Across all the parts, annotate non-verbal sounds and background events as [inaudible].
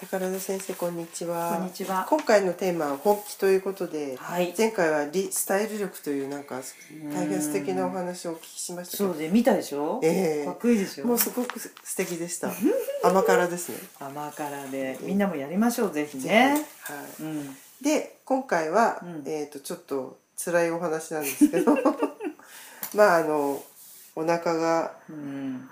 宝田先生こんにちは。こんにちは。今回のテーマは本気ということで、はい。前回はリスタイル力というなんか大変素敵なお話をお聞きしました。けど、そうで見たでしょ、ええ。かっこいいでしょ？もうすごく素敵でした。甘辛ですね。甘辛で。みんなもやりましょうぜひね。はうん。い。で今回は、うん。えっ、とちょっと辛いお話なんですけど、[laughs] まああのお腹がうん。ん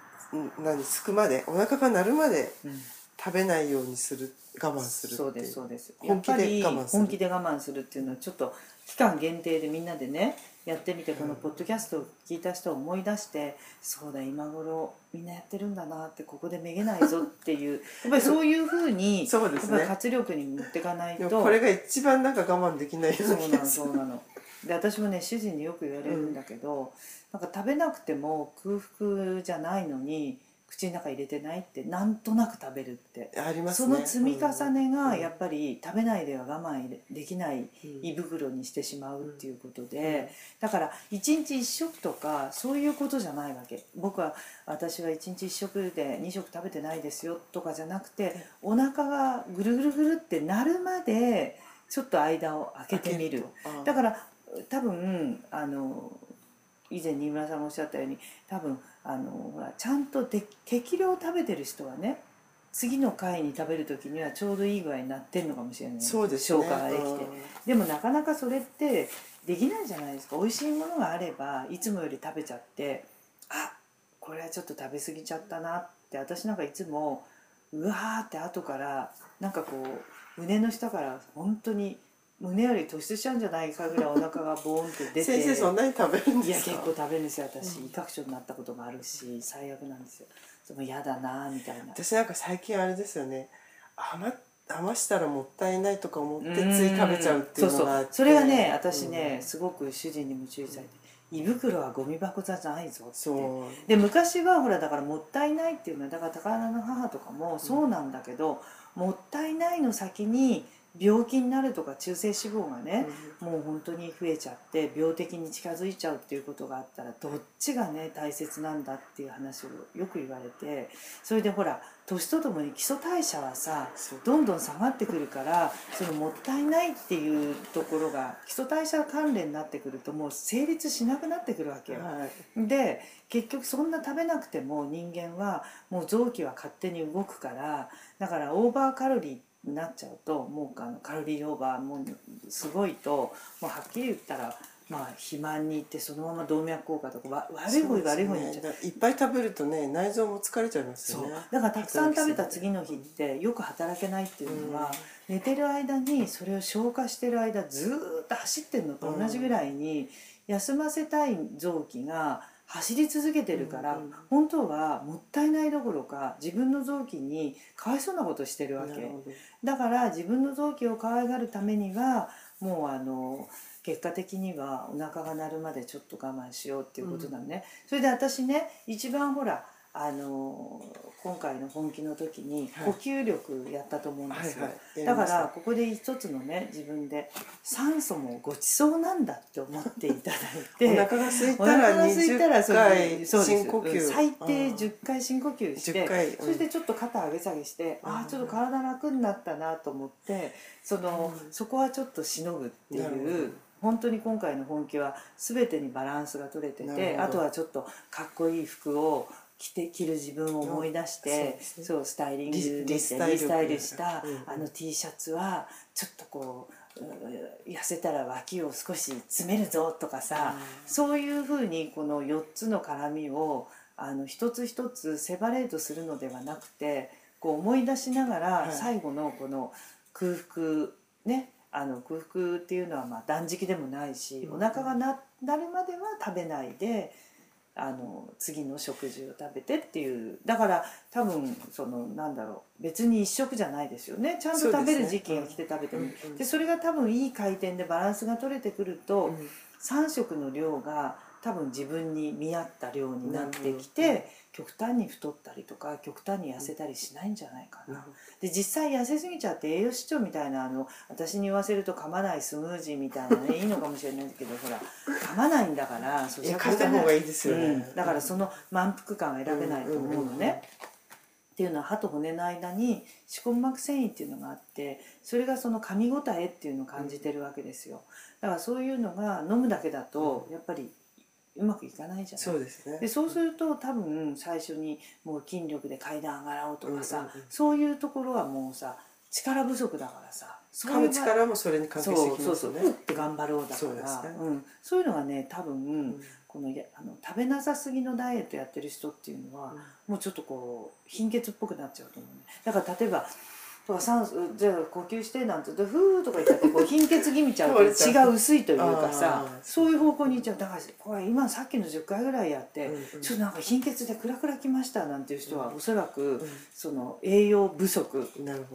何すくまでお腹が鳴るまでうん食べないようにする我慢する。そうですそうです。や本気でする。本気で我慢するっていうのはちょっと期間限定でみんなでねやってみてこのポッドキャストを聞いた人を思い出して、そうだ今頃みんなやってるんだなってここでめげないぞっていう [laughs] やっぱりそういうふうにそうですね。やっぱり活力に持っていかないでともこれが一番なんか我慢できないそうなの。そうなの。で私もね主人によく言われるんだけど、なんか食べなくても空腹じゃないのに口の中入れてないってなんとなく食べるって、ありますね。その積み重ねがうん。やっぱり食べないでは我慢できないうん。胃袋にしてしまうっていうことで、だから一日一食とかそういうことじゃないわけ。僕は私は一日一食で二食食べてないですよとかじゃなくてお腹がぐるぐるぐるってなるまでちょっと間を空けてみる。あ。だから多分あの以前新村さんがおっしゃったように多分あのほらちゃんとで適量食べてる人はね次の回に食べる時にはちょうどいい具合になってるのかもしれない。そうですね。消化ができて。でもなかなかそれってできないじゃないですか。美味しいものがあればいつもより食べちゃってあこれはちょっと食べ過ぎちゃったなって私なんかいつもうわーって後からなんかこう胸の下から本当に胸より突出しちゃうんじゃないかぐらいお腹がボーンって出て。先生そんなに食べるんいやですか？結構食べるんですよ。私。胃拡張になったこともあるし最悪なんですよ。でも嫌だなみたいな。私なんか最近あれですよね。余余したらもったいないとか思ってつい食べちゃうっていうのがあって。そうそう。それがね私ね、うんすごく主人にも注意されて「胃袋はゴミ箱じゃないぞ」って。で昔はほらだからもったいないっていうのはだから高田の母とかもそうなんだけど、もったいないの先に病気になるとか中性脂肪がね、もう本当に増えちゃって病的に近づいちゃうっていうことがあったらどっちがね大切なんだっていう話をよく言われてそれでほら年とともに基礎代謝はさどんどん下がってくるからそのもったいないっていうところが基礎代謝関連になってくるともう成立しなくなってくるわけよ。はい。で結局そんな食べなくても人間はもう臓器は勝手に動くからだからオーバーカロリーになっちゃうともうあのカロリーオーバーもうすごいともうはっきり言ったらまあ肥満にいってそのまま動脈硬化とかわ悪い方に悪い方にいっちゃう。ねいっぱい食べるとね内臓も疲れちゃいますよね。だからたくさん食べた次の日ってよく働けないっていうのは、寝てる間にそれを消化してる間ずーっと走ってるのと同じぐらいに休ませたい臓器が走り続けてるから、うん本当はもったいないどころか自分の臓器にかわいそうなことしてるわけ。だから自分の臓器を可愛がるためにはもうあの結果的にはお腹が鳴るまでちょっと我慢しようっていうことなのね、それで私ね一番ほらあの今回の本気の時にはい。呼吸力やったと思うんですよ、はいはい。だからここで一つのね自分で酸素もごちそうなんだって思っていただいて [laughs] お腹が空いおたら腹が空いたら20それ回深呼吸。最低うん10回深呼吸して10回うん。そしてちょっと肩上げ下げして、ああちょっと体楽になったなと思ってその、うん。そこはちょっとしのぐっていう本当に今回の本気は全てにバランスが取れててあとはちょっとかっこいい服を着て着る自分を思い出して、うんそうね。スタイリングリでリスタイルした、うんあの T シャツはちょっとこうう痩せたら脇を少し詰めるぞとかさ、そういうふうにこの4つの絡みをあの一つ一つセパレートするのではなくてこう思い出しながらはい。最後のこの空腹ねあの空腹っていうのはまあ断食でもないし、うん。お腹がななるまでは食べないであの次の食事を食べてっていうだから多分そのなんだろう別に一食じゃないですよね。ちゃんと食べる時期が来て食べても、うんうんでそれが多分いい回転でバランスが取れてくると、うん3食の量が多分自分に見合った量になってきて、うん極端に太ったりとか極端に痩せたりしないんじゃないかな。で実際痩せすぎちゃって栄養失調みたいなあの私に言わせると噛まないスムージーみたいなねいいのかもしれないけどほら噛まないんだからそどいや書いた方がいいですよね、うん、だからその満腹感は選べないと思うのね。っていうのは歯と骨の間に歯根膜繊維っていうのがあってそれがその噛み応えっていうのを感じてるわけですよ。だからそういうのが飲むだけだとやっぱりうまくいかないじゃない。そうですね。でそうすると多分最初にもう筋力で階段上がろうとかさ、うんうんうん。そういうところはもうさ力不足だからさそう噛む力もそれに関係してそうそうそう、きますよねうって頑張ろうだから。そうですね。うん、そういうのがね多分、うん。このやあの食べなさすぎのダイエットやってる人っていうのは、もうちょっとこう貧血っぽくなっちゃうと思うねだから例えば酸素じゃあ呼吸してなんて言うとふーとか言ったってこう貧血気味ちゃうと [laughs] 血が薄いというかさそういう方向に行っちゃう。だからこれ今さっきの10回ぐらいやって、うんうん。ちょっとなんか貧血でクラクラきましたなんていう人はおそらく、うその栄養不足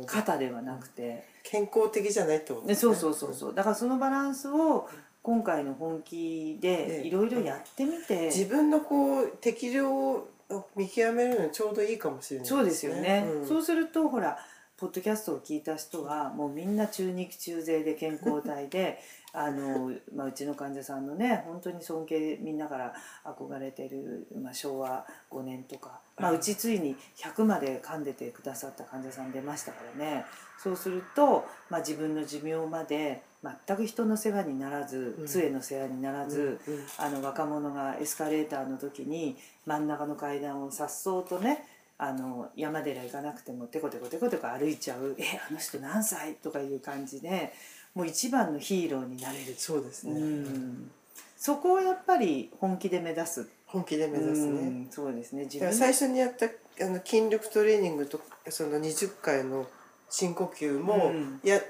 肩ではなくて。健康的じゃないってことね、そうそうそうそう。だからそのバランスを今回の本気でね。いろいろやってみて、自分のこう適量を見極めるのにちょうどいいかもしれないそうですよね、うん。そうするとほらポッドキャストを聞いた人はもうみんな中肉中背で健康体で [laughs] あの、まあ、うちの患者さんのね本当に尊敬みんなから憧れてる、まあ、昭和5年とか、まあ、うちついに100まで噛んでてくださった患者さん出ましたからね。そうすると、まあ、自分の寿命まで全く人の世話にならずうん。杖の世話にならず、うんうん。あの若者がエスカレーターの時に真ん中の階段をさっそうとねあの山寺行かなくてもテコテコテコテコ歩いちゃう「[laughs] えあの人何歳?」とかいう感じでもう一番のヒーローになれる、そうですね、うん、そこをやっぱり本気で目指す。本気で目指すね、うんそうですね。自分最初にやったあの筋力トレーニングとその20回の深呼吸も、うん。や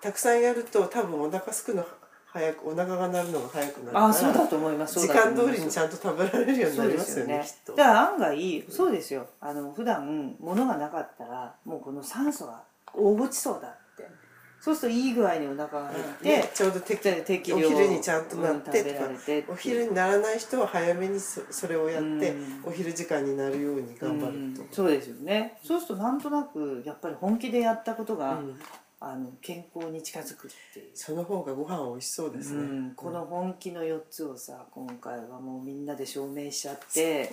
たくさんやると多分お腹すくの早くお腹が鳴るのが早くなるからあそうだと思います時間通りにちゃんと食べられるようになりますよねそうですきっと。だから案外そうですよ。あの普段物がなかったらもうこの酸素が大ごちそうだって。そうするといい具合にお腹が減って、ねちょうど適で適量お昼にちゃんとなってうん食べられてお昼にならない人は早めにそそれをやって、うん。お昼時間になるように頑張ると、うん。そうですよね。そうするとなんとなくやっぱり本気でやったことが、うんあの健康に近づくっていう、その方がご飯美味しそうですね、うんこの本気の4つをさ今回はもうみんなで証明しちゃって。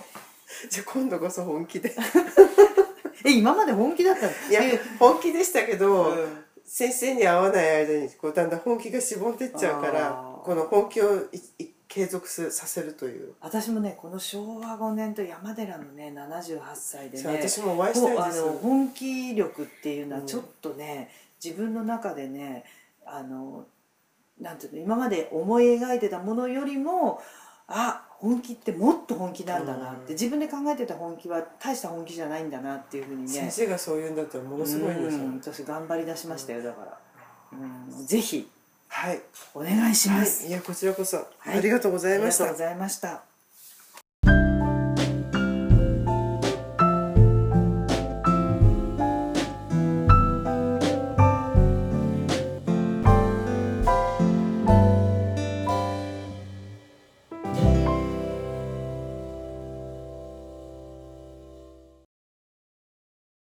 じゃあ今度こそ本気で。[laughs] え今まで本気だったの？いやえ本気でしたけど、うん。先生に会わない間にこうだんだん本気がしぼんでっちゃうからこの本気をいい継続すさせるという、私もねこの昭和5年と山寺のね78歳でね。私もお会いしたいです。あの本気力っていうのはうんちょっとね、自分の中でねあのなんていうの今まで思い描いてたものよりもあ本気ってもっと本気なんだなって、うん。自分で考えてた本気は大した本気じゃないんだなっていうふうにね先生がそう言うんだったらものすごいんですよ、うん私頑張り出しましたよだから、うん、ぜひはい、お願いしはます、い、いやこちらこそ、い。ありがとうございました。ありがとうございました